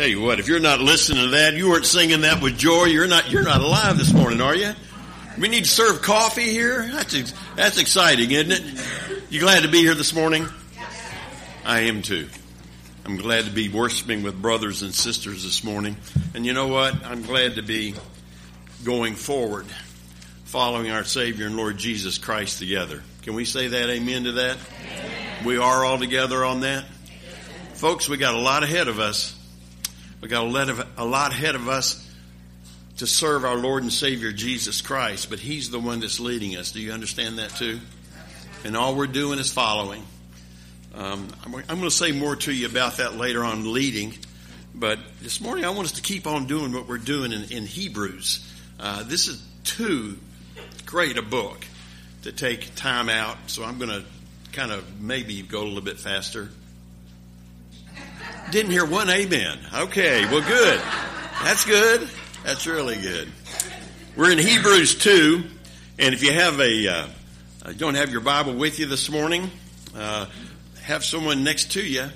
Tell you what, if you're not listening to that, you weren't singing that with joy, you're not, you're not alive this morning, are you? We need to serve coffee here? That's, that's exciting, isn't it? You glad to be here this morning? I am too. I'm glad to be worshiping with brothers and sisters this morning. And you know what? I'm glad to be going forward, following our Savior and Lord Jesus Christ together. Can we say that? Amen to that? Amen. We are all together on that? Folks, we got a lot ahead of us. We got a lot, ahead of us to serve our Lord and Savior Jesus Christ, but He's the one that's leading us. Do you understand that too? And all we're doing is following. Um, I'm, I'm going to say more to you about that later on leading, but this morning I want us to keep on doing what we're doing in, in Hebrews. Uh, this is too great a book to take time out, so I'm going to kind of maybe go a little bit faster. Didn't hear one amen. Okay, well, good. That's good. That's really good. We're in Hebrews 2, and if you have a, uh, uh, don't have your Bible with you this morning, uh, have someone next to you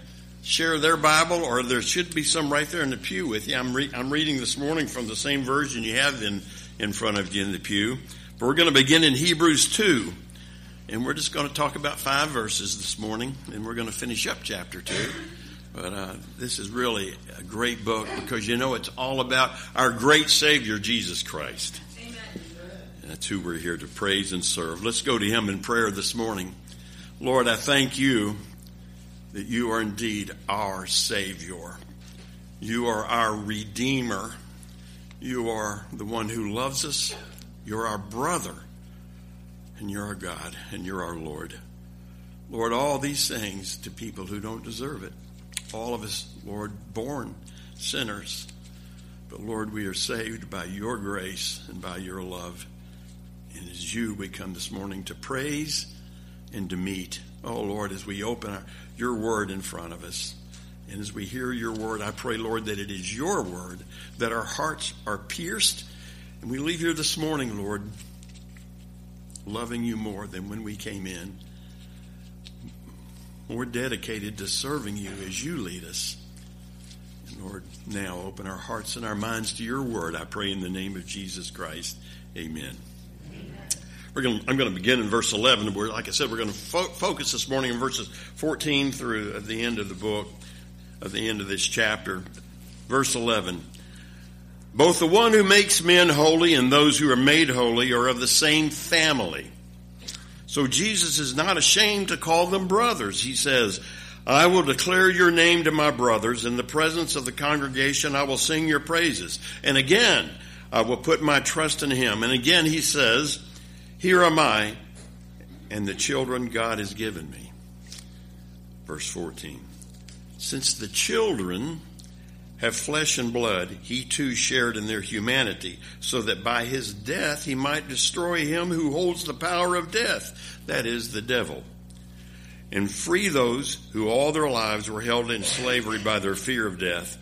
share their Bible, or there should be some right there in the pew with you. I'm, re- I'm reading this morning from the same version you have in, in front of you in the pew. But we're going to begin in Hebrews 2, and we're just going to talk about five verses this morning, and we're going to finish up chapter 2. But uh, this is really a great book because you know it's all about our great Savior, Jesus Christ. Amen. That's who we're here to praise and serve. Let's go to Him in prayer this morning. Lord, I thank you that you are indeed our Savior. You are our Redeemer. You are the one who loves us. You're our brother. And you're our God. And you're our Lord. Lord, all these things to people who don't deserve it all of us, Lord, born sinners. But Lord, we are saved by your grace and by your love. And as you, we come this morning to praise and to meet. Oh Lord, as we open our, your word in front of us. And as we hear your word, I pray, Lord, that it is your word, that our hearts are pierced. And we leave here this morning, Lord, loving you more than when we came in more dedicated to serving you as you lead us. And Lord, now open our hearts and our minds to your word. I pray in the name of Jesus Christ. Amen. We're going to, I'm going to begin in verse 11. Where, like I said, we're going to fo- focus this morning in verses 14 through the end of the book, at the end of this chapter. Verse 11. Both the one who makes men holy and those who are made holy are of the same family. So Jesus is not ashamed to call them brothers. He says, I will declare your name to my brothers. In the presence of the congregation, I will sing your praises. And again, I will put my trust in him. And again, he says, Here am I and the children God has given me. Verse 14. Since the children have flesh and blood, he too shared in their humanity, so that by his death he might destroy him who holds the power of death, that is, the devil, and free those who all their lives were held in slavery by their fear of death.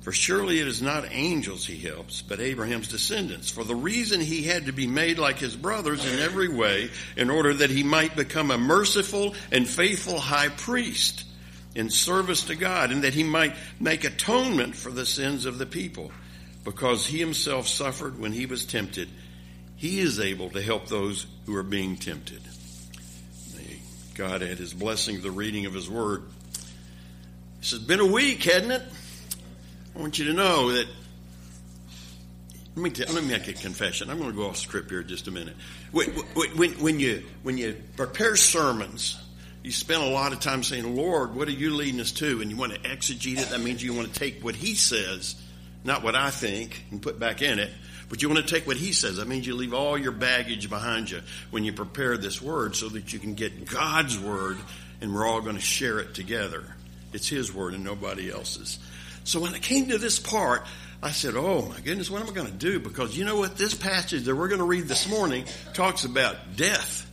For surely it is not angels he helps, but Abraham's descendants. For the reason he had to be made like his brothers in every way, in order that he might become a merciful and faithful high priest in service to God and that he might make atonement for the sins of the people. Because he himself suffered when he was tempted, he is able to help those who are being tempted. May God add his blessing to the reading of his word. This has been a week, hasn't it? I want you to know that. Let me, tell, let me make a confession. I'm going to go off script here just a minute. When, when, when, you, when you prepare sermons, you spend a lot of time saying, Lord, what are you leading us to? And you want to exegete it. That means you want to take what he says, not what I think, and put back in it. But you want to take what he says. That means you leave all your baggage behind you when you prepare this word so that you can get God's word and we're all going to share it together. It's his word and nobody else's. So when I came to this part, I said, Oh my goodness, what am I going to do? Because you know what? This passage that we're going to read this morning talks about death.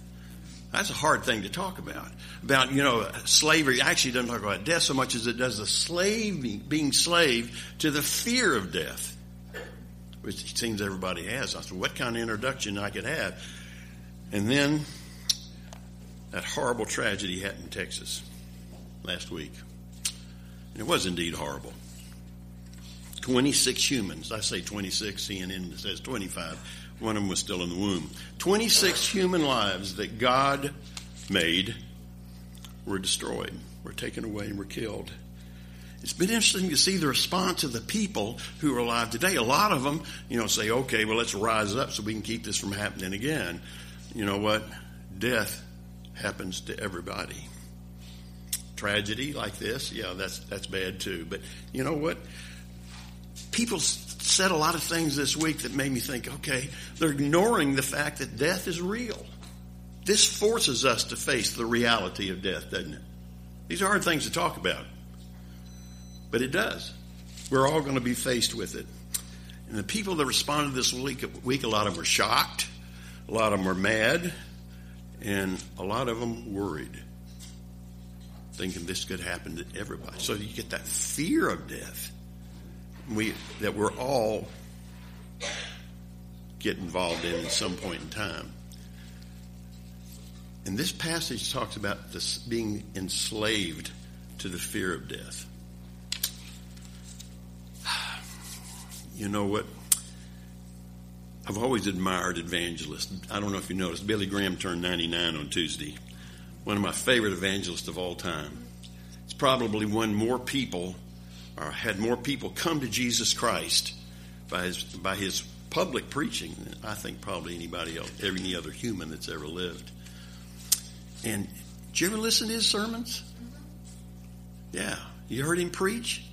That's a hard thing to talk about. About, you know, slavery actually doesn't talk about death so much as it does the slave being slave to the fear of death, which it seems everybody has. I said, what kind of introduction I could have? And then that horrible tragedy happened in Texas last week. And it was indeed horrible. 26 humans. I say 26, CNN says 25. One of them was still in the womb. 26 human lives that God made were destroyed, were taken away, and were killed. It's been interesting to see the response of the people who are alive today. A lot of them, you know, say, okay, well, let's rise up so we can keep this from happening again. You know what? Death happens to everybody. Tragedy like this, yeah, that's, that's bad too. But you know what? People said a lot of things this week that made me think, okay, they're ignoring the fact that death is real. This forces us to face the reality of death, doesn't it? These are hard things to talk about, but it does. We're all going to be faced with it. And the people that responded this week, week a lot of them were shocked, a lot of them were mad, and a lot of them worried, thinking this could happen to everybody. So you get that fear of death. We that we're all get involved in at some point in time. And this passage talks about this being enslaved to the fear of death. You know what? I've always admired evangelists. I don't know if you noticed, Billy Graham turned 99 on Tuesday. One of my favorite evangelists of all time. It's probably won more people, or had more people come to Jesus Christ by his, by his public preaching than I think probably anybody else, any other human that's ever lived. And did you ever listen to his sermons? Yeah. You heard him preach?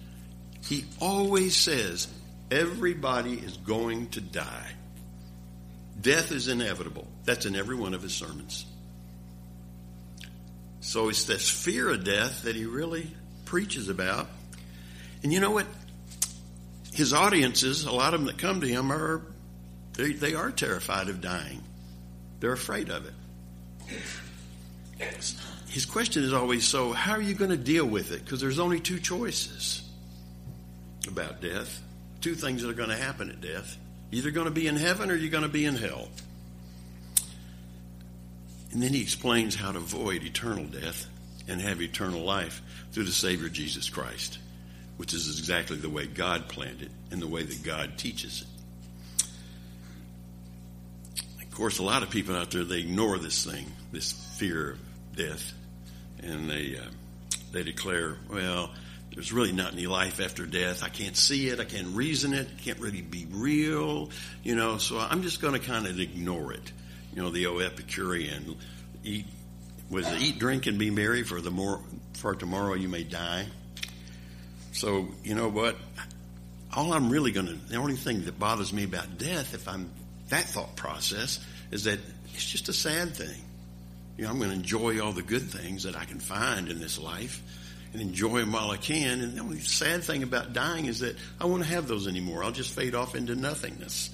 He always says, everybody is going to die. Death is inevitable. That's in every one of his sermons. So it's this fear of death that he really preaches about. And you know what? His audiences, a lot of them that come to him are, they, they are terrified of dying. They're afraid of it. His question is always so how are you going to deal with it? Because there's only two choices about death. Two things that are going to happen at death. Either going to be in heaven or you're going to be in hell. And then he explains how to avoid eternal death and have eternal life through the savior jesus christ which is exactly the way god planned it and the way that god teaches it of course a lot of people out there they ignore this thing this fear of death, and they uh, they declare, well, there's really not any life after death. I can't see it. I can't reason it. It can't really be real, you know. So I'm just going to kind of ignore it. You know, the old Epicurean eat was it eat, drink, and be merry for the more for tomorrow you may die. So you know what? All I'm really going to the only thing that bothers me about death, if I'm that thought process, is that it's just a sad thing. You know, I'm going to enjoy all the good things that I can find in this life and enjoy them while I can. And the only sad thing about dying is that I won't have those anymore. I'll just fade off into nothingness.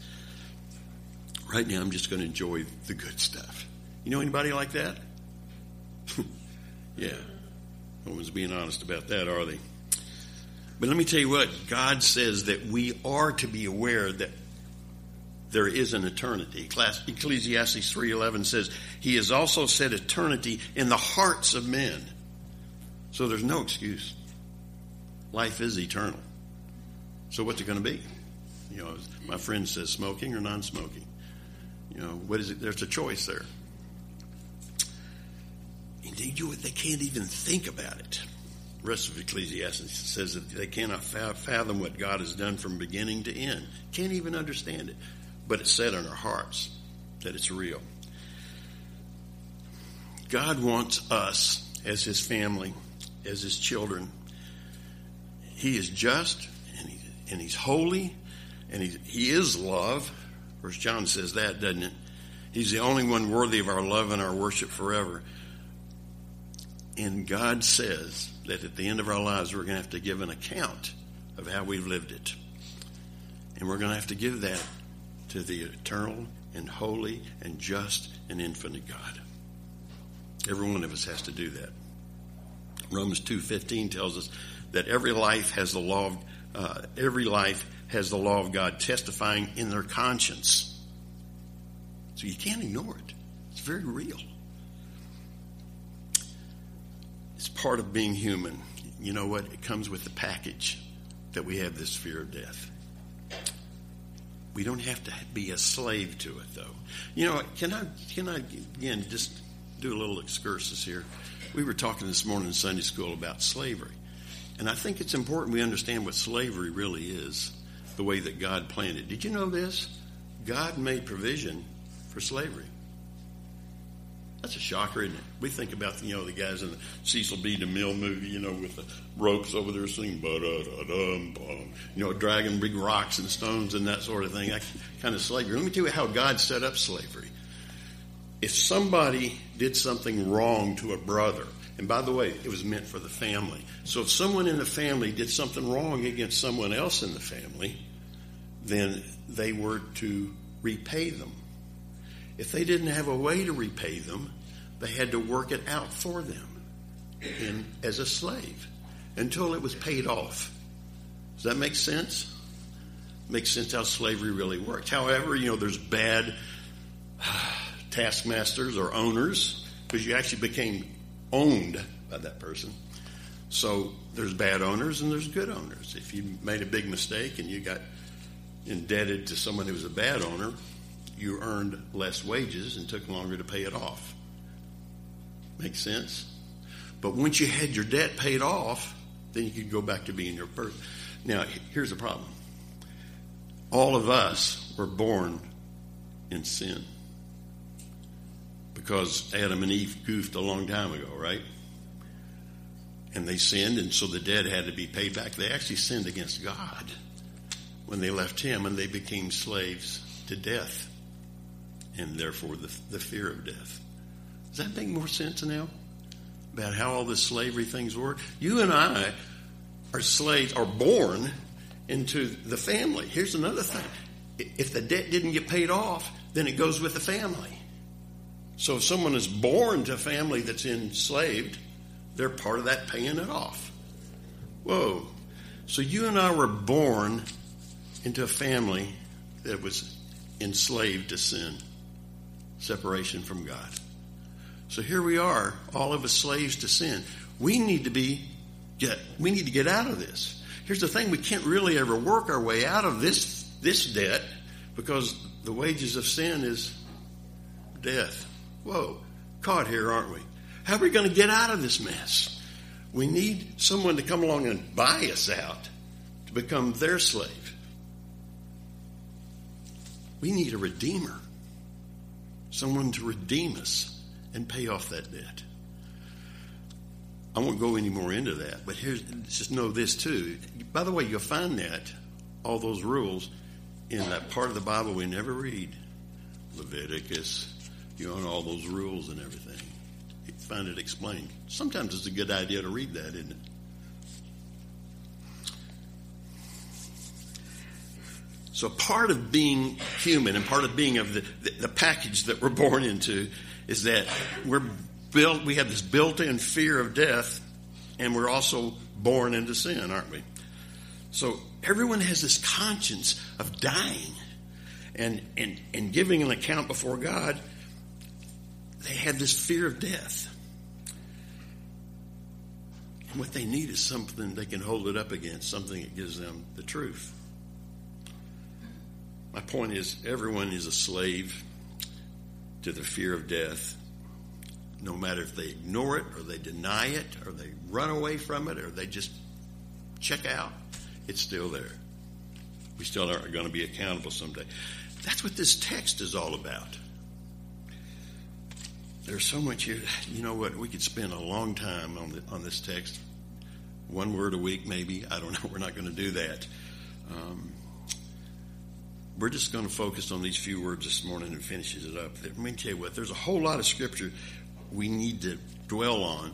Right now, I'm just going to enjoy the good stuff. You know anybody like that? yeah. No one's being honest about that, are they? But let me tell you what, God says that we are to be aware that there is an eternity. Ecclesiastes 3.11 says, He has also set eternity in the hearts of men. So there's no excuse. Life is eternal. So what's it going to be? You know, my friend says smoking or non-smoking. You know, what is it? There's a choice there. Indeed, you, they can't even think about it. Rest of Ecclesiastes says that they cannot fathom what God has done from beginning to end. Can't even understand it but it's set in our hearts that it's real. God wants us as his family, as his children. He is just and, he, and he's holy and he, he is love. First John says that, doesn't it? He's the only one worthy of our love and our worship forever. And God says that at the end of our lives, we're going to have to give an account of how we've lived it. And we're going to have to give that to the eternal and holy and just and infinite God. Every one of us has to do that. Romans 2:15 tells us that every life has the law of, uh, every life has the law of God testifying in their conscience. So you can't ignore it. It's very real. It's part of being human. You know what? It comes with the package that we have this fear of death. We don't have to be a slave to it, though. You know, can I, can I, again, just do a little excursus here? We were talking this morning in Sunday school about slavery. And I think it's important we understand what slavery really is, the way that God planned it. Did you know this? God made provision for slavery. That's a shocker, isn't it? We think about you know the guys in the Cecil B. DeMille movie, you know, with the ropes over there singing da da dum bum, you know, dragging big rocks and stones and that sort of thing. That kind of slavery. Let me tell you how God set up slavery. If somebody did something wrong to a brother, and by the way, it was meant for the family. So if someone in the family did something wrong against someone else in the family, then they were to repay them. If they didn't have a way to repay them, they had to work it out for them as a slave until it was paid off. Does that make sense? Makes sense how slavery really worked. However, you know, there's bad taskmasters or owners because you actually became owned by that person. So there's bad owners and there's good owners. If you made a big mistake and you got indebted to someone who was a bad owner, you earned less wages and took longer to pay it off. Makes sense? But once you had your debt paid off, then you could go back to being your person. Now, here's the problem. All of us were born in sin because Adam and Eve goofed a long time ago, right? And they sinned, and so the debt had to be paid back. They actually sinned against God when they left Him, and they became slaves to death and therefore the, the fear of death. Does that make more sense now about how all this slavery things work? You and I are slaves, are born into the family. Here's another thing. If the debt didn't get paid off, then it goes with the family. So if someone is born to a family that's enslaved, they're part of that paying it off. Whoa. So you and I were born into a family that was enslaved to sin separation from God. So here we are, all of us slaves to sin. We need to be get we need to get out of this. Here's the thing, we can't really ever work our way out of this this debt because the wages of sin is death. Whoa, caught here, aren't we? How are we going to get out of this mess? We need someone to come along and buy us out to become their slave. We need a redeemer someone to redeem us and pay off that debt. I won't go any more into that, but here's just know this too. By the way, you'll find that all those rules in that part of the Bible we never read, Leviticus, you know, all those rules and everything. You find it explained. Sometimes it's a good idea to read that, isn't it? So part of being human and part of being of the, the, package that we're born into is that we're built, we have this built-in fear of death and we're also born into sin, aren't we? So everyone has this conscience of dying and, and, and giving an account before God. They have this fear of death. And what they need is something they can hold it up against, something that gives them the truth. My point is, everyone is a slave to the fear of death, no matter if they ignore it or they deny it or they run away from it or they just check out, it's still there. We still are going to be accountable someday. That's what this text is all about. There's so much here. You know what? We could spend a long time on the, on this text. One word a week, maybe. I don't know. We're not going to do that. Um, we're just going to focus on these few words this morning and finishes it up. Let me tell you what, there's a whole lot of scripture we need to dwell on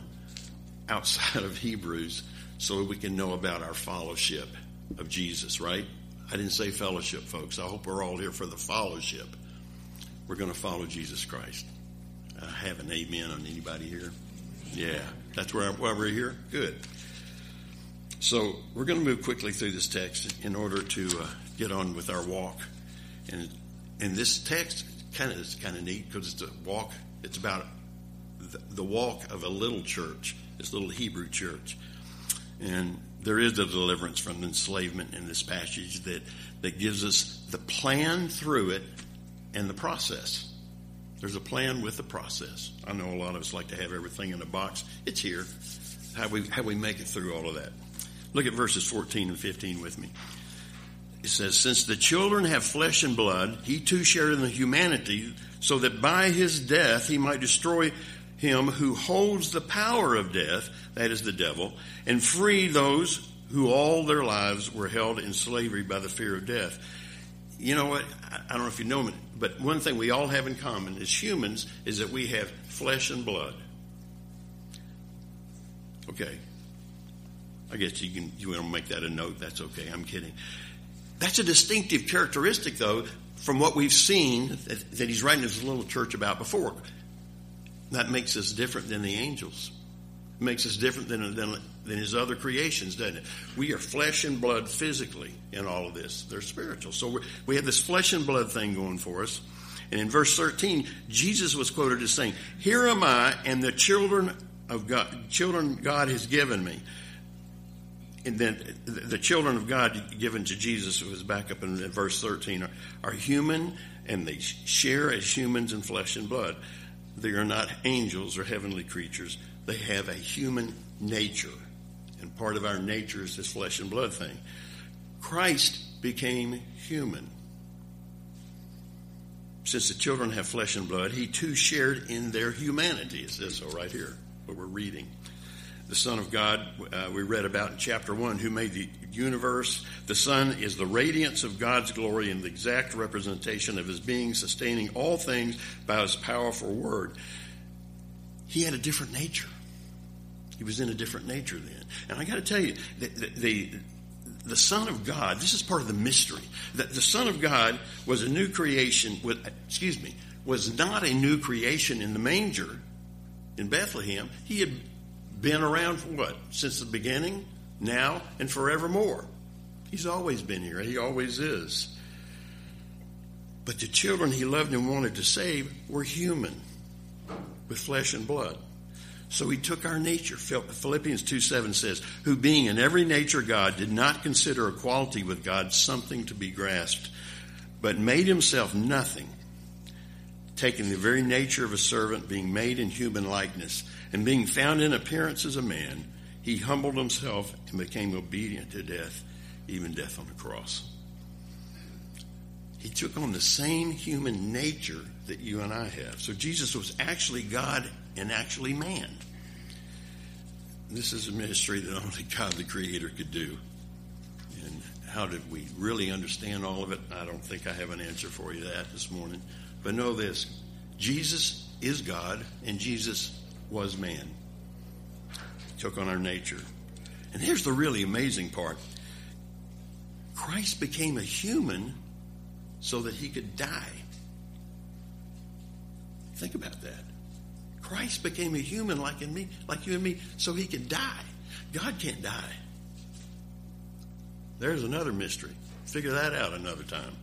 outside of Hebrews so we can know about our fellowship of Jesus, right? I didn't say fellowship, folks. I hope we're all here for the fellowship. We're going to follow Jesus Christ. I have an amen on anybody here? Yeah, that's where, why we're here. Good. So we're going to move quickly through this text in order to uh, get on with our walk. And and this text kind of is kind of neat because it's a walk. It's about the, the walk of a little church, this little Hebrew church. And there is a deliverance from enslavement in this passage that, that gives us the plan through it and the process. There's a plan with the process. I know a lot of us like to have everything in a box. It's here. How we how we make it through all of that. Look at verses 14 and 15 with me. It says, Since the children have flesh and blood, he too shared in the humanity, so that by his death he might destroy him who holds the power of death, that is the devil, and free those who all their lives were held in slavery by the fear of death. You know what? I don't know if you know, but one thing we all have in common as humans is that we have flesh and blood. Okay. I guess you can, you want to make that a note. That's okay. I'm kidding. That's a distinctive characteristic, though, from what we've seen that, that he's writing this little church about before. That makes us different than the angels. It makes us different than, than, than his other creations, doesn't it? We are flesh and blood physically in all of this. They're spiritual. So we have this flesh and blood thing going for us. And in verse 13, Jesus was quoted as saying, Here am I and the children of God, children God has given me. And then the children of God given to Jesus, was back up in verse 13, are, are human and they share as humans in flesh and blood. They are not angels or heavenly creatures. They have a human nature. And part of our nature is this flesh and blood thing. Christ became human. Since the children have flesh and blood, he too shared in their humanity. It says so right here, what we're reading. The Son of God, uh, we read about in chapter 1, who made the universe. The Son is the radiance of God's glory and the exact representation of his being, sustaining all things by his powerful word. He had a different nature. He was in a different nature then. And I got to tell you, the, the, the, Son of God, this is part of the mystery. The, the Son of God was a new creation, with, excuse me, was not a new creation in the manger in Bethlehem. He had been around for what? Since the beginning, now, and forevermore. He's always been here. He always is. But the children he loved and wanted to save were human with flesh and blood. So he took our nature. Philippians 2 7 says, Who being in every nature God did not consider equality with God something to be grasped, but made himself nothing, taking the very nature of a servant, being made in human likeness, and being found in appearance as a man, he humbled himself and became obedient to death, even death on the cross. He took on the same human nature that you and I have. So Jesus was actually God and actually man. This is a ministry that only God the Creator could do. And how did we really understand all of it? I don't think I have an answer for you that this morning. But know this Jesus is God and Jesus was man. Took on our nature. And here's the really amazing part Christ became a human so that he could die. Think about that. Christ became a human like in me, like you and me, so he could die. God can't die. There's another mystery. Figure that out another time.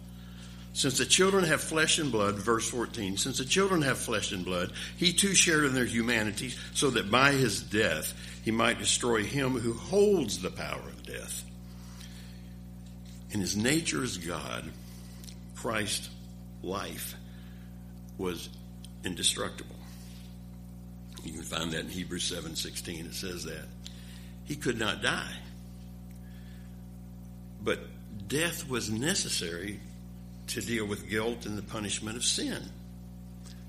Since the children have flesh and blood, verse 14, since the children have flesh and blood, he too shared in their humanity, so that by his death he might destroy him who holds the power of death. In his nature as God, Christ's life was indestructible. You can find that in Hebrews 7:16 it says that. He could not die. But death was necessary to deal with guilt and the punishment of sin.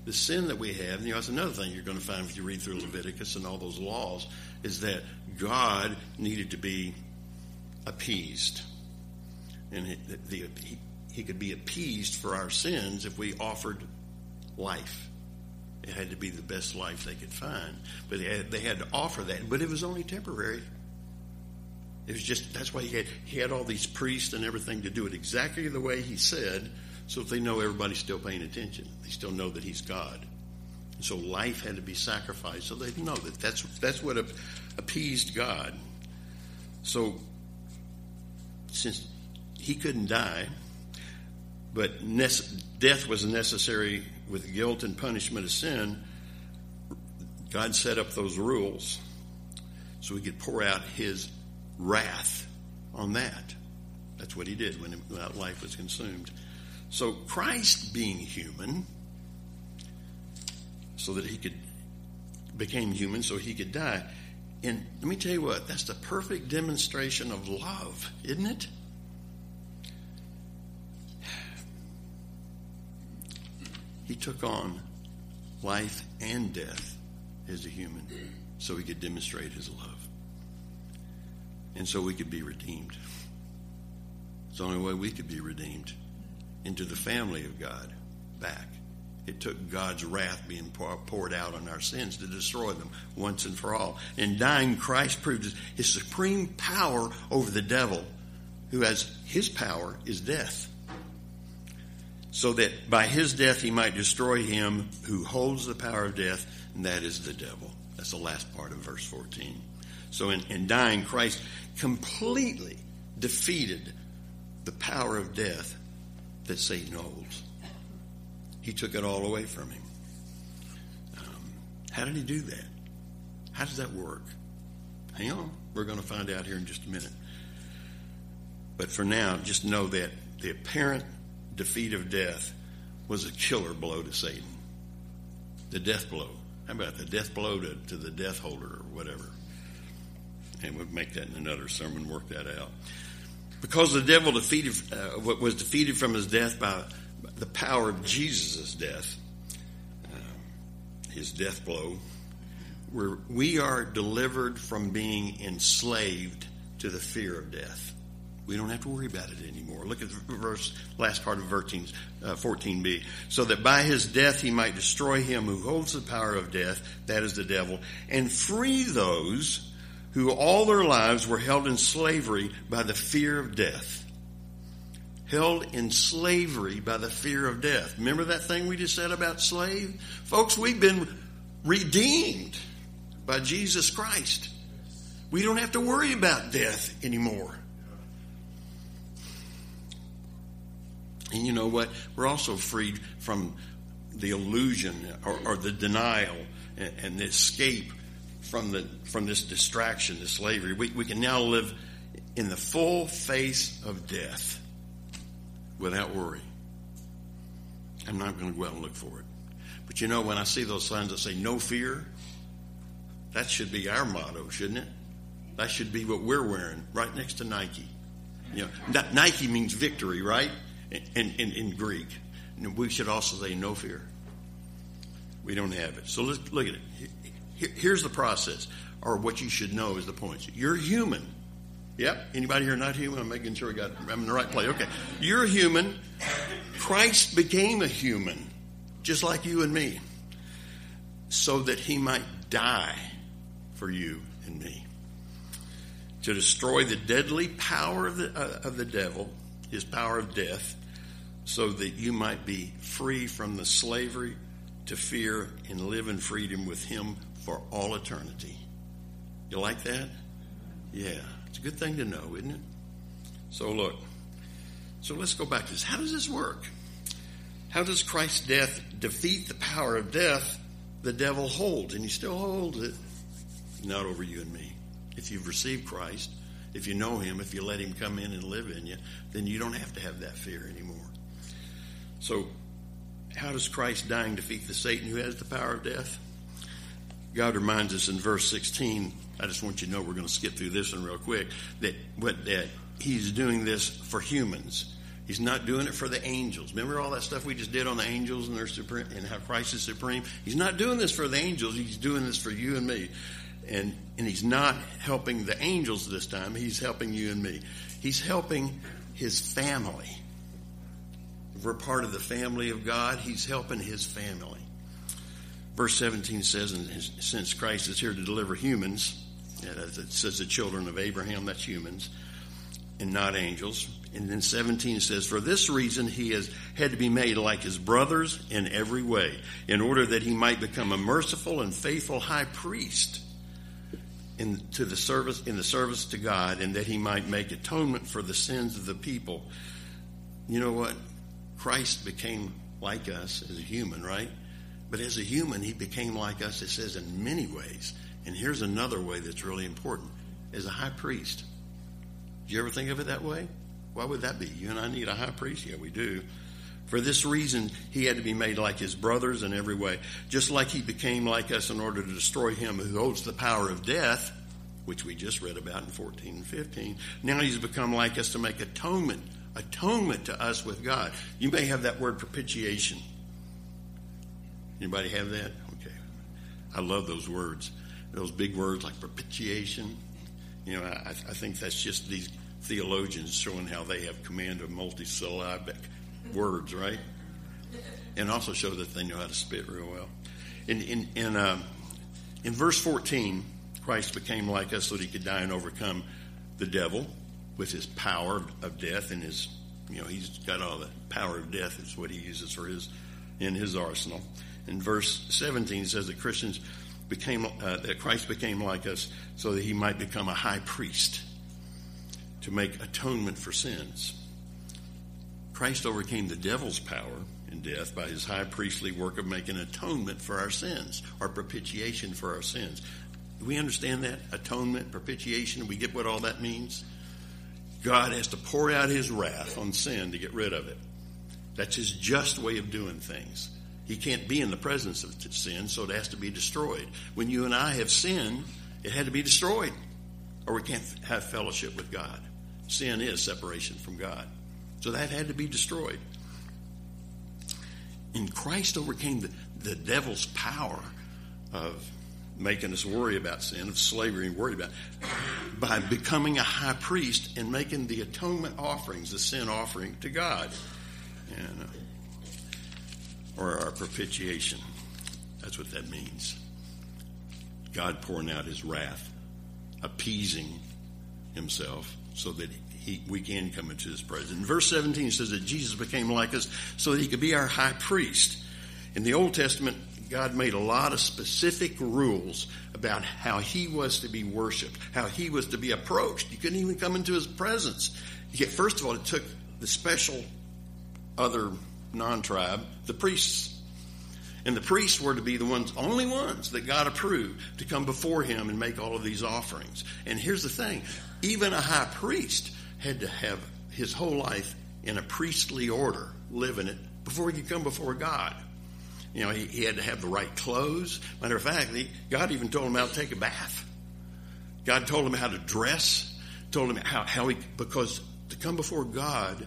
The sin that we have, and you know, that's another thing you're going to find if you read through Leviticus and all those laws, is that God needed to be appeased. And the, the, he, he could be appeased for our sins if we offered life. It had to be the best life they could find. But they had, they had to offer that. But it was only temporary. It was just, that's why he had, he had all these priests and everything to do it exactly the way he said, so that they know everybody's still paying attention. They still know that he's God. And so life had to be sacrificed so they know that that's, that's what appeased God. So, since he couldn't die, but death was necessary with guilt and punishment of sin, God set up those rules so he could pour out his wrath on that. That's what he did when that life was consumed. So Christ being human, so that he could became human so he could die. And let me tell you what, that's the perfect demonstration of love, isn't it? He took on life and death as a human so he could demonstrate his love. And so we could be redeemed. It's the only way we could be redeemed into the family of God back. It took God's wrath being poured out on our sins to destroy them once and for all. In dying, Christ proved his supreme power over the devil, who has his power is death. So that by his death he might destroy him who holds the power of death, and that is the devil. That's the last part of verse 14. So in, in dying, Christ completely defeated the power of death that Satan holds. He took it all away from him. Um, how did he do that? How does that work? Hang on. We're going to find out here in just a minute. But for now, just know that the apparent defeat of death was a killer blow to Satan. The death blow. How about the death blow to, to the death holder or whatever? And we'll make that in another sermon, work that out. Because the devil defeated, uh, was defeated from his death by the power of Jesus' death, uh, his death blow, where we are delivered from being enslaved to the fear of death. We don't have to worry about it anymore. Look at the verse, last part of verse uh, 14b. So that by his death he might destroy him who holds the power of death, that is the devil, and free those who all their lives were held in slavery by the fear of death held in slavery by the fear of death. Remember that thing we just said about slave? Folks, we've been redeemed by Jesus Christ. We don't have to worry about death anymore. And you know what? We're also freed from the illusion or, or the denial and, and, the escape from the from this distraction, this slavery. We, we can now live in the full face of death without worry. I'm not going to go out and look for it. But you know, when I see those signs that say no fear, that should be our motto, shouldn't it? That should be what we're wearing right next to Nike. You know, Nike means victory, right? In, in, in Greek. And we should also say no fear. We don't have it. So let's look at it. Here's the process, or what you should know is the points. You're human. Yep. Anybody here not human? I'm making sure I got I'm in the right place. Okay. You're human. Christ became a human, just like you and me, so that he might die for you and me. To destroy the deadly power of the, uh, of the devil, his power of death, so that you might be free from the slavery to fear and live in freedom with him for all eternity. You like that? Yeah. It's a good thing to know, isn't it? So look. So let's go back to this. How does this work? How does Christ's death defeat the power of death the devil holds? And he still holds it. Not over you and me. If you've received Christ, if you know him, if you let him come in and live in you, then you don't have to have that fear anymore. So, how does Christ dying defeat the Satan who has the power of death? God reminds us in verse 16 I just want you to know we're going to skip through this one real quick. That that he's doing this for humans. He's not doing it for the angels. Remember all that stuff we just did on the angels and their supreme and how Christ is supreme. He's not doing this for the angels. He's doing this for you and me. And and he's not helping the angels this time. He's helping you and me. He's helping his family. If we're part of the family of God, he's helping his family. Verse 17 says, and since Christ is here to deliver humans, as it says the children of Abraham, that's humans, and not angels. And then 17 says, For this reason he has had to be made like his brothers in every way, in order that he might become a merciful and faithful high priest in to the service in the service to God, and that he might make atonement for the sins of the people. You know what? Christ became like us as a human, right? But as a human, he became like us, it says, in many ways. And here's another way that's really important as a high priest. Do you ever think of it that way? Why would that be? You and I need a high priest? Yeah, we do. For this reason, he had to be made like his brothers in every way, just like he became like us in order to destroy him who holds the power of death, which we just read about in 14 and 15. Now he's become like us to make atonement, atonement to us with God. You may have that word propitiation. Anybody have that? Okay. I love those words. Those big words like propitiation. You know, I, I think that's just these theologians showing how they have command of multisyllabic words, right? And also show that they know how to spit real well. In in in, uh, in verse fourteen, Christ became like us so that he could die and overcome the devil with his power of death and his you know he's got all the power of death is what he uses for his in his arsenal. In verse seventeen, it says that Christians became uh, that Christ became like us so that he might become a high priest to make atonement for sins. Christ overcame the devil's power in death by his high priestly work of making atonement for our sins, or propitiation for our sins. Do we understand that? Atonement, propitiation, we get what all that means? God has to pour out his wrath on sin to get rid of it. That's his just way of doing things. He can't be in the presence of sin, so it has to be destroyed. When you and I have sinned, it had to be destroyed, or we can't have fellowship with God. Sin is separation from God. So that had to be destroyed. And Christ overcame the, the devil's power of making us worry about sin, of slavery and worry about by becoming a high priest and making the atonement offerings, the sin offering to God. And, uh, or our propitiation. That's what that means. God pouring out his wrath, appeasing himself so that he, we can come into his presence. Verse 17 says that Jesus became like us so that he could be our high priest. In the Old Testament, God made a lot of specific rules about how he was to be worshiped, how he was to be approached. You couldn't even come into his presence. Yet, first of all, it took the special other non-tribe, the priests. And the priests were to be the ones, only ones that God approved to come before him and make all of these offerings. And here's the thing, even a high priest had to have his whole life in a priestly order, living it before he could come before God. You know, he, he had to have the right clothes. Matter of fact, he, God even told him how to take a bath. God told him how to dress, told him how, how he, because to come before God,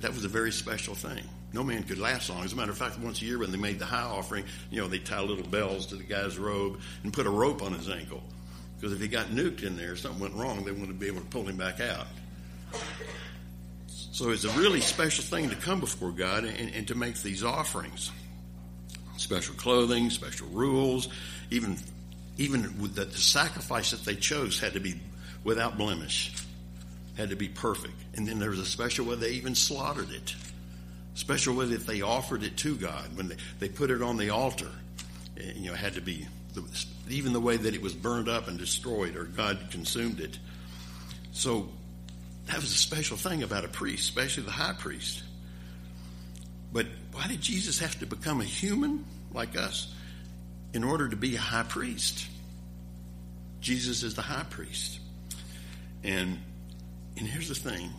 that was a very special thing. No man could last long. As a matter of fact, once a year when they made the high offering, you know, they tie little bells to the guy's robe and put a rope on his ankle. Because if he got nuked in there, something went wrong, they wouldn't be able to pull him back out. So it's a really special thing to come before God and, and to make these offerings. Special clothing, special rules, even even with the, the sacrifice that they chose had to be without blemish, had to be perfect. And then there was a special way they even slaughtered it. Special way that they offered it to God when they, they put it on the altar. Eh, you know, had to be even the way that it was burned up and destroyed or God consumed it. So that was a special thing about a priest, especially the high priest. But why did Jesus have to become a human like us in order to be a high priest? Jesus is the high priest. And and here's the thing.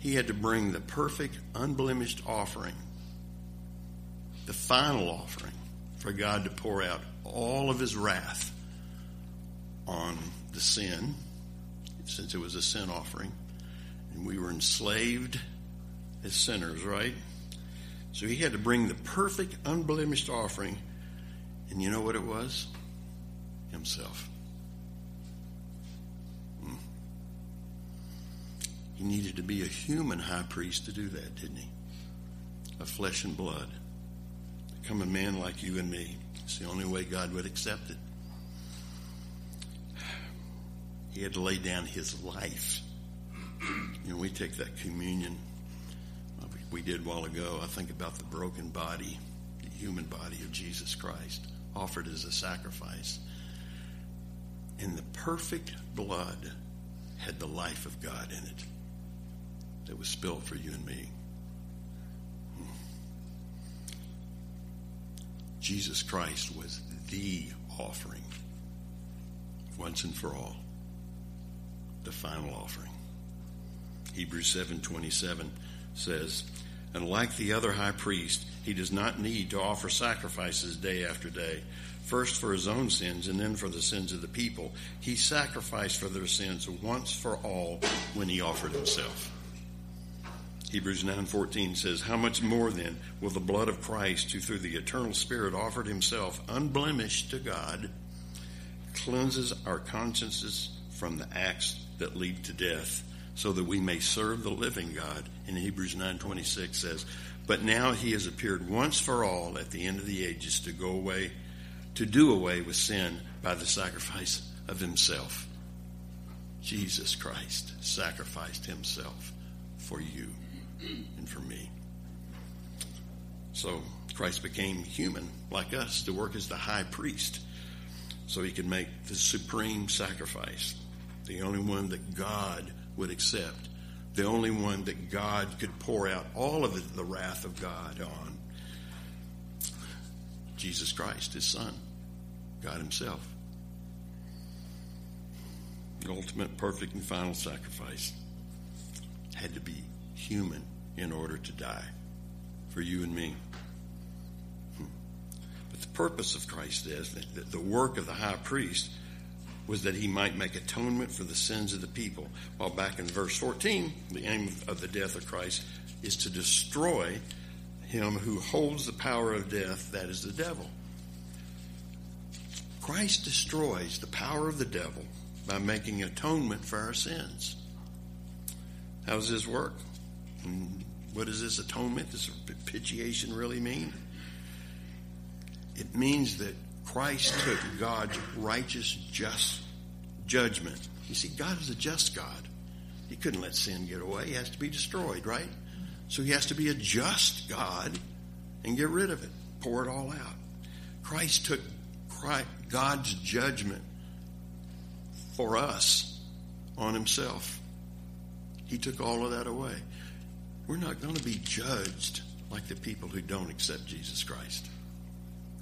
He had to bring the perfect, unblemished offering, the final offering, for God to pour out all of his wrath on the sin since it was a sin offering. And we were enslaved as sinners, right? So he had to bring the perfect, unblemished offering. And you know what it was? Himself. He needed to be a human high priest to do that, didn't he? Of flesh and blood. Become a man like you and me. It's the only way God would accept it. He had to lay down his life. You know, we take that communion uh, we did a while ago. I think about the broken body, the human body of Jesus Christ, offered as a sacrifice. And the perfect blood had the life of God in it that was spilled for you and me. Jesus Christ was the offering once and for all the final offering. Hebrews 7:27 says, "And like the other high priest, he does not need to offer sacrifices day after day, first for his own sins and then for the sins of the people. He sacrificed for their sins once for all when he offered himself." Hebrews 9:14 says, "How much more then will the blood of Christ, who through the eternal Spirit offered himself unblemished to God, cleanses our consciences from the acts that lead to death, so that we may serve the living God?" In Hebrews 9:26 says, "But now he has appeared once for all at the end of the ages to go away to do away with sin by the sacrifice of himself." Jesus Christ sacrificed himself for you and for me. So Christ became human like us to work as the high priest so he could make the supreme sacrifice, the only one that God would accept, the only one that God could pour out all of the wrath of God on. Jesus Christ, his son, God himself. The ultimate, perfect, and final sacrifice had to be human in order to die for you and me. Hmm. But the purpose of Christ is that the work of the high priest was that he might make atonement for the sins of the people. While back in verse 14, the aim of the death of Christ is to destroy him who holds the power of death, that is the devil. Christ destroys the power of the devil by making atonement for our sins. How does this work? What does this atonement, this propitiation really mean? It means that Christ took God's righteous, just judgment. You see, God is a just God. He couldn't let sin get away. He has to be destroyed, right? So he has to be a just God and get rid of it, pour it all out. Christ took God's judgment for us on himself. He took all of that away. We're not going to be judged like the people who don't accept Jesus Christ.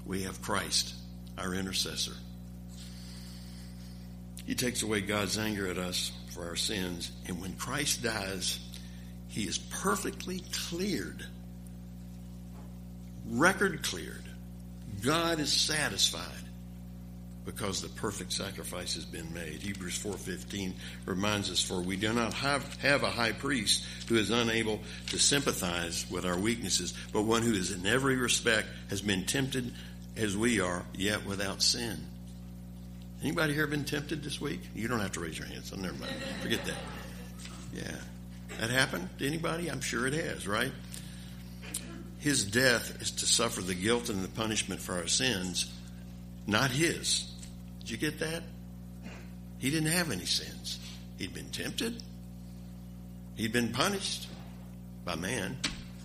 We have Christ, our intercessor. He takes away God's anger at us for our sins. And when Christ dies, he is perfectly cleared, record cleared. God is satisfied because the perfect sacrifice has been made. Hebrews 4:15 reminds us for we do not have, have a high priest who is unable to sympathize with our weaknesses, but one who is in every respect has been tempted as we are, yet without sin. Anybody here been tempted this week? You don't have to raise your hands. So never mind. Forget that. Yeah. That happened to anybody? I'm sure it has, right? His death is to suffer the guilt and the punishment for our sins, not his. Did you get that? He didn't have any sins. He'd been tempted. He'd been punished by man.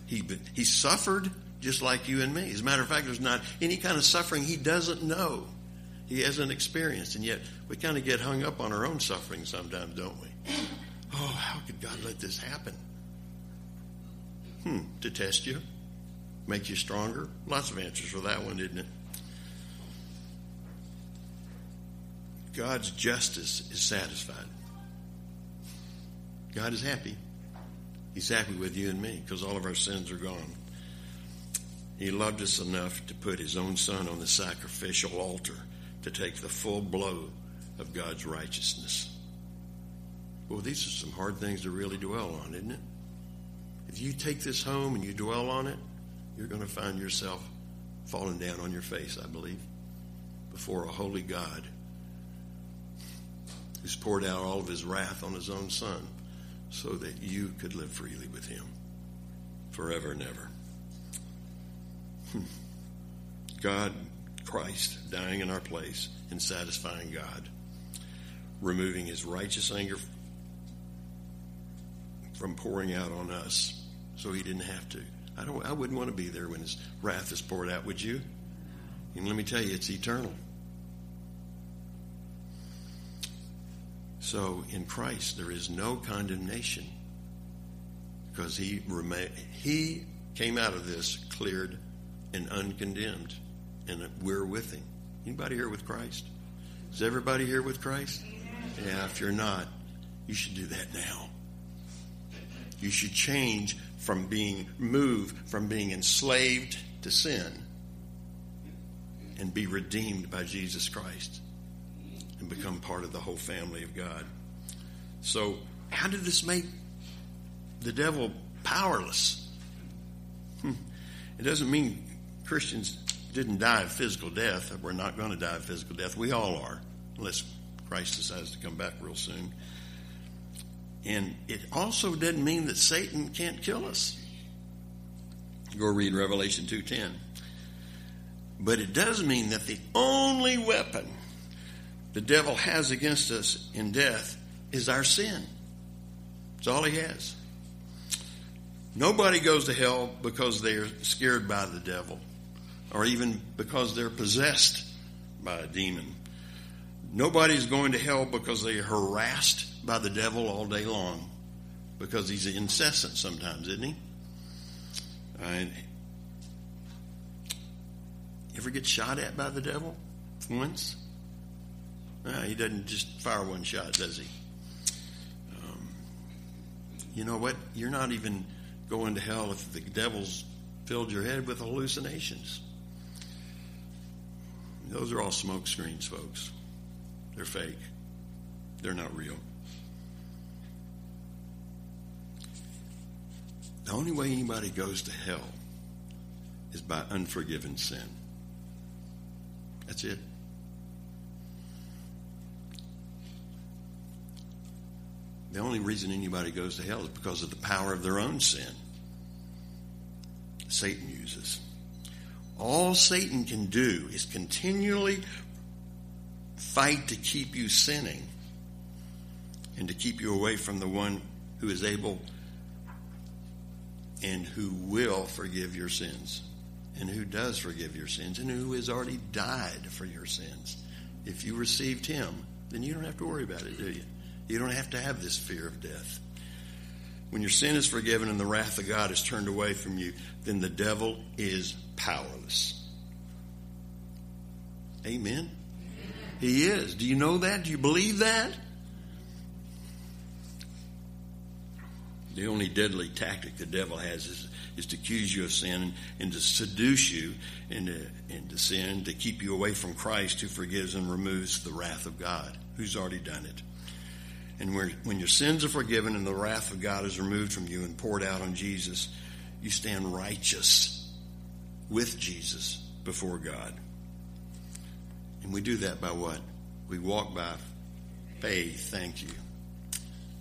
He, he suffered just like you and me. As a matter of fact, there's not any kind of suffering he doesn't know. He hasn't experienced. And yet, we kind of get hung up on our own suffering sometimes, don't we? Oh, how could God let this happen? Hmm, to test you, make you stronger. Lots of answers for that one, didn't it? God's justice is satisfied. God is happy. He's happy with you and me because all of our sins are gone. He loved us enough to put his own son on the sacrificial altar to take the full blow of God's righteousness. Well, these are some hard things to really dwell on, isn't it? If you take this home and you dwell on it, you're going to find yourself falling down on your face, I believe, before a holy God who's poured out all of his wrath on his own son so that you could live freely with him forever and ever. Hmm. God, Christ, dying in our place and satisfying God, removing his righteous anger from pouring out on us so he didn't have to. I don't I wouldn't want to be there when his wrath is poured out, would you? And let me tell you, it's eternal. So in Christ, there is no condemnation because he he came out of this cleared and uncondemned, and we're with him. Anybody here with Christ? Is everybody here with Christ? Yeah, if you're not, you should do that now. You should change from being, move from being enslaved to sin and be redeemed by Jesus Christ and become part of the whole family of God. So, how did this make the devil powerless? Hmm. It doesn't mean Christians didn't die of physical death. We're not going to die of physical death. We all are, unless Christ decides to come back real soon. And it also doesn't mean that Satan can't kill us. Go read Revelation 2:10. But it does mean that the only weapon the devil has against us in death is our sin. It's all he has. Nobody goes to hell because they're scared by the devil or even because they're possessed by a demon. Nobody's going to hell because they're harassed by the devil all day long because he's incessant sometimes, isn't he? Uh, ever get shot at by the devil once? Uh, he doesn't just fire one shot, does he? Um, you know what? You're not even going to hell if the devil's filled your head with hallucinations. Those are all smoke screens, folks. They're fake. They're not real. The only way anybody goes to hell is by unforgiven sin. That's it. The only reason anybody goes to hell is because of the power of their own sin. Satan uses. All Satan can do is continually fight to keep you sinning and to keep you away from the one who is able and who will forgive your sins and who does forgive your sins and who has already died for your sins. If you received him, then you don't have to worry about it, do you? You don't have to have this fear of death. When your sin is forgiven and the wrath of God is turned away from you, then the devil is powerless. Amen. He is. Do you know that? Do you believe that? The only deadly tactic the devil has is, is to accuse you of sin and, and to seduce you into, into sin, to keep you away from Christ who forgives and removes the wrath of God, who's already done it. And when your sins are forgiven and the wrath of God is removed from you and poured out on Jesus, you stand righteous with Jesus before God. And we do that by what? We walk by faith, thank you,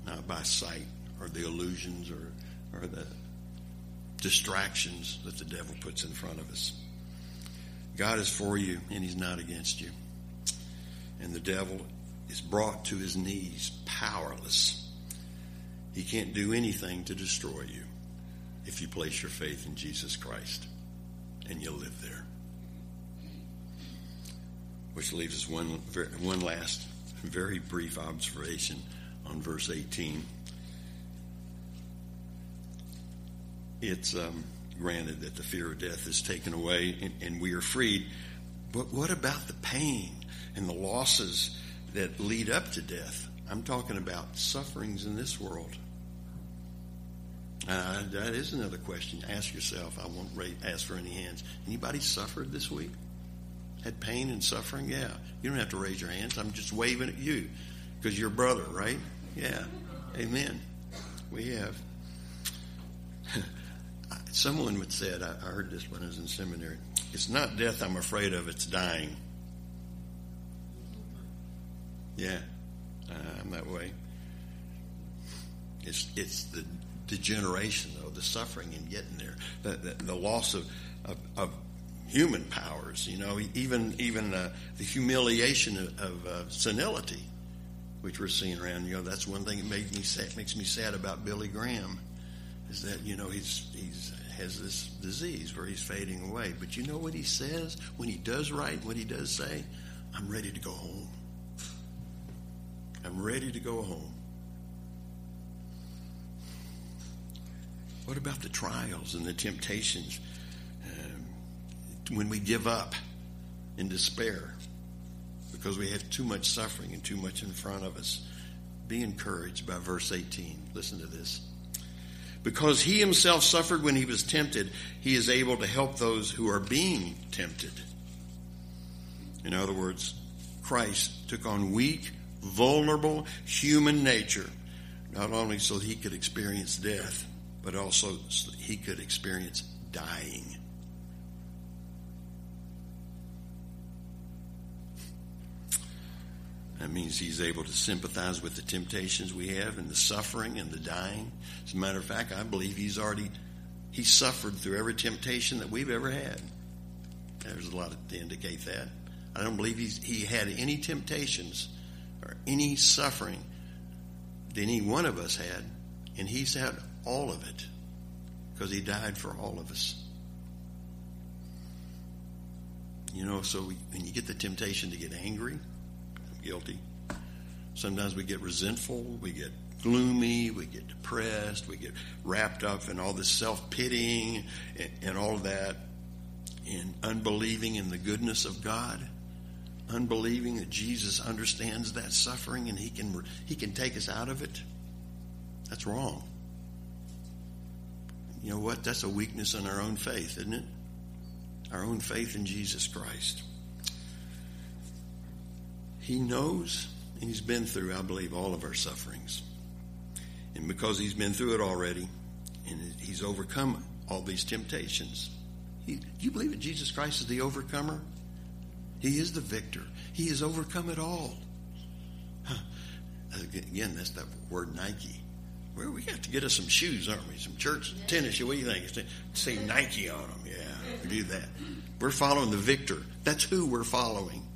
not by sight or the illusions or, or the distractions that the devil puts in front of us. God is for you and he's not against you. And the devil is brought to his knees powerless. He can't do anything to destroy you if you place your faith in Jesus Christ and you'll live there. Which leaves us one, one last very brief observation on verse 18. It's um, granted that the fear of death is taken away and, and we are freed, but what about the pain and the losses that lead up to death. I'm talking about sufferings in this world. Uh, that is another question. Ask yourself. I won't ask for any hands. Anybody suffered this week? Had pain and suffering? Yeah. You don't have to raise your hands. I'm just waving at you because you're brother, right? Yeah. Amen. We have. Someone would said, I heard this when I was in seminary. It's not death I'm afraid of, it's dying. Yeah, I'm that way. It's it's the degeneration, though, the suffering in getting there, the, the, the loss of, of, of, human powers. You know, even even uh, the humiliation of, of uh, senility, which we're seeing around. You know, that's one thing that made me sad, makes me sad about Billy Graham, is that you know he's he's has this disease where he's fading away. But you know what he says when he does write, what he does say, I'm ready to go home. I'm ready to go home. What about the trials and the temptations um, when we give up in despair because we have too much suffering and too much in front of us? Be encouraged by verse 18. Listen to this. Because he himself suffered when he was tempted, he is able to help those who are being tempted. In other words, Christ took on weak, vulnerable human nature, not only so he could experience death, but also so he could experience dying. That means he's able to sympathize with the temptations we have and the suffering and the dying. As a matter of fact, I believe he's already he suffered through every temptation that we've ever had. There's a lot to indicate that. I don't believe he's, he had any temptations any suffering that any one of us had, and he's had all of it because he died for all of us. You know, so when you get the temptation to get angry, guilty. Sometimes we get resentful, we get gloomy, we get depressed, we get wrapped up in all this self pitying and, and, all that, and unbelieving in the goodness of God, unbelieving that Jesus understands that suffering and He can He can take us out of it. That's wrong. You know what? That's a weakness in our own faith, isn't it? Our own faith in Jesus Christ. He knows and He's been through, I believe, all of our sufferings. And because He's been through it already and He's overcome all these temptations, he, do you believe that Jesus Christ is the overcomer? He is the victor. He has overcome it all. Huh. Again, that's that word Nike. Well, we got to get us some shoes, aren't we? Some church tennis shoes. What do you think? Say Nike on them. Yeah, we do that. We're following the victor. That's who we're following.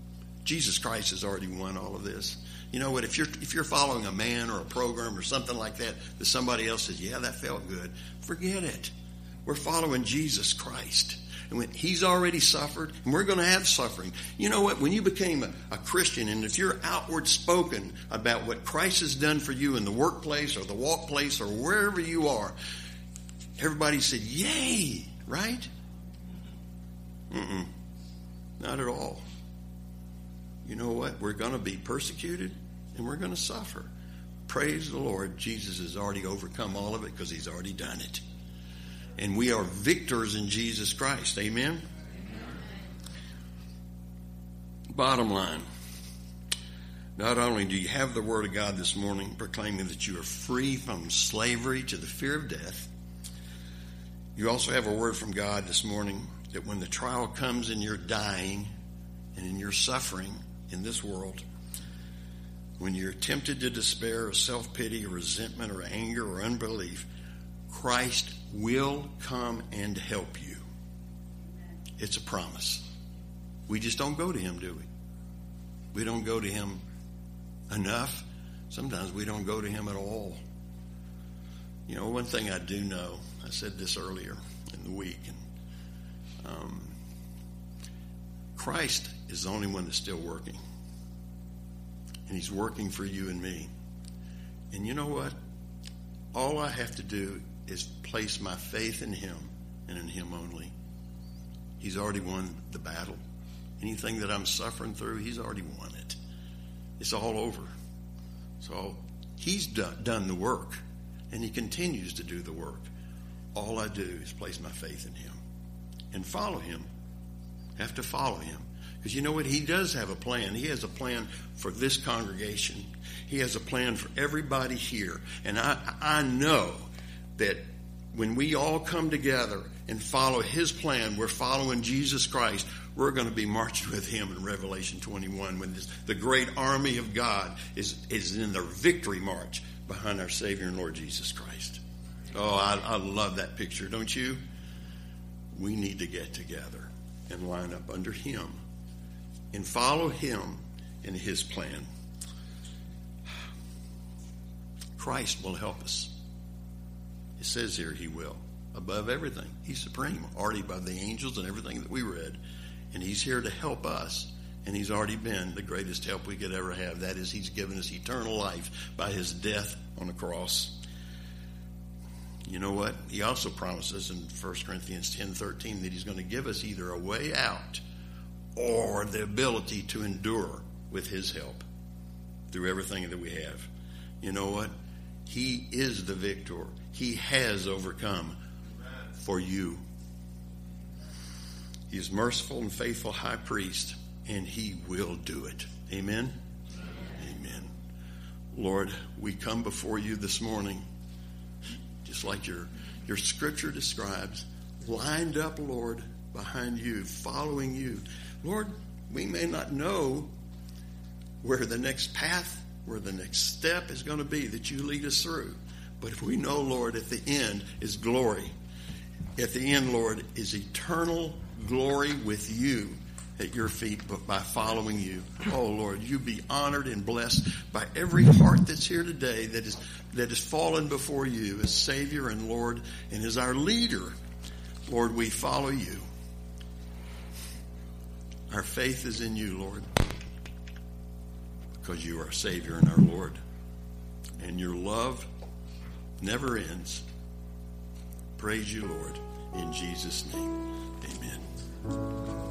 Jesus Christ has already won all of this. You know what? If you're if you're following a man or a program or something like that, that somebody else says, "Yeah, that felt good," forget it. We're following Jesus Christ. And when he's already suffered, and we're going to have suffering. You know what? When you became a, a, Christian, and if you're outward spoken about what Christ has done for you in the workplace or the walk place or wherever you are, everybody said, Yay, right? Mm-mm. Not at all you know what? We're going to be persecuted and we're going to suffer. Praise the Lord. Jesus has already overcome all of it because he's already done it. And we are victors in Jesus Christ. Amen? Amen. Bottom line. Not only do you have the Word of God this morning proclaiming that you are free from slavery to the fear of death, you also have a word from God this morning that when the trial comes and you're dying and in your suffering, in this world, when you're tempted to despair or self pity or resentment or anger or unbelief, Christ will come and help you. It's a promise. We just don't go to Him, do we? We don't go to Him enough. Sometimes we don't go to Him at all. You know, one thing I do know, I said this earlier in the week, and um, Christ is the only one that's still working. And He's working for you and me. And you know what? All I have to do is place my faith in Him and in Him only. He's already won the battle. Anything that I'm suffering through, He's already won it. It's all over. So He's done, done the work, and He continues to do the work. All I do is place my faith in Him and follow Him. Have to follow Him. Because you know what? He does have a plan. He has a plan for this congregation. He has a plan for everybody here. And I, I know that when we all come together and follow His plan, we're following Jesus Christ. We're going to be marching with Him in Revelation 21 when this, the great army of God is, is in their victory march behind our Savior and Lord Jesus Christ. Oh, I, I love that picture, don't you? We need to get together and line up under Him and follow Him in His plan. Christ will help us. It says here He will. Above everything. He's supreme, already by the angels and everything that we read. And He's here to help us. And He's already been the greatest help we could ever have. That is, He's given us eternal life by His death on the cross. You know what? He also promises in 1 Corinthians 10 13 that He's going to give us either a way out or the ability to endure with His help through everything that we have. You know what? He is the victor. He has overcome for you. He is merciful and faithful high priest, and he will do it. Amen. Amen. Lord, we come before you this morning, just like your, your scripture describes, lined up, Lord, behind you, following you. Lord, we may not know where the next path, where the next step is going to be that you lead us through. But if we know, Lord, at the end is glory, at the end, Lord, is eternal glory with you at your feet but by following you. Oh Lord, you be honored and blessed by every heart that's here today that is that is fallen before you as Savior and Lord and as our leader. Lord, we follow you. Our faith is in you, Lord, because you are Savior and our Lord. And your love never ends. Praise you, Lord. In Jesus' name, amen.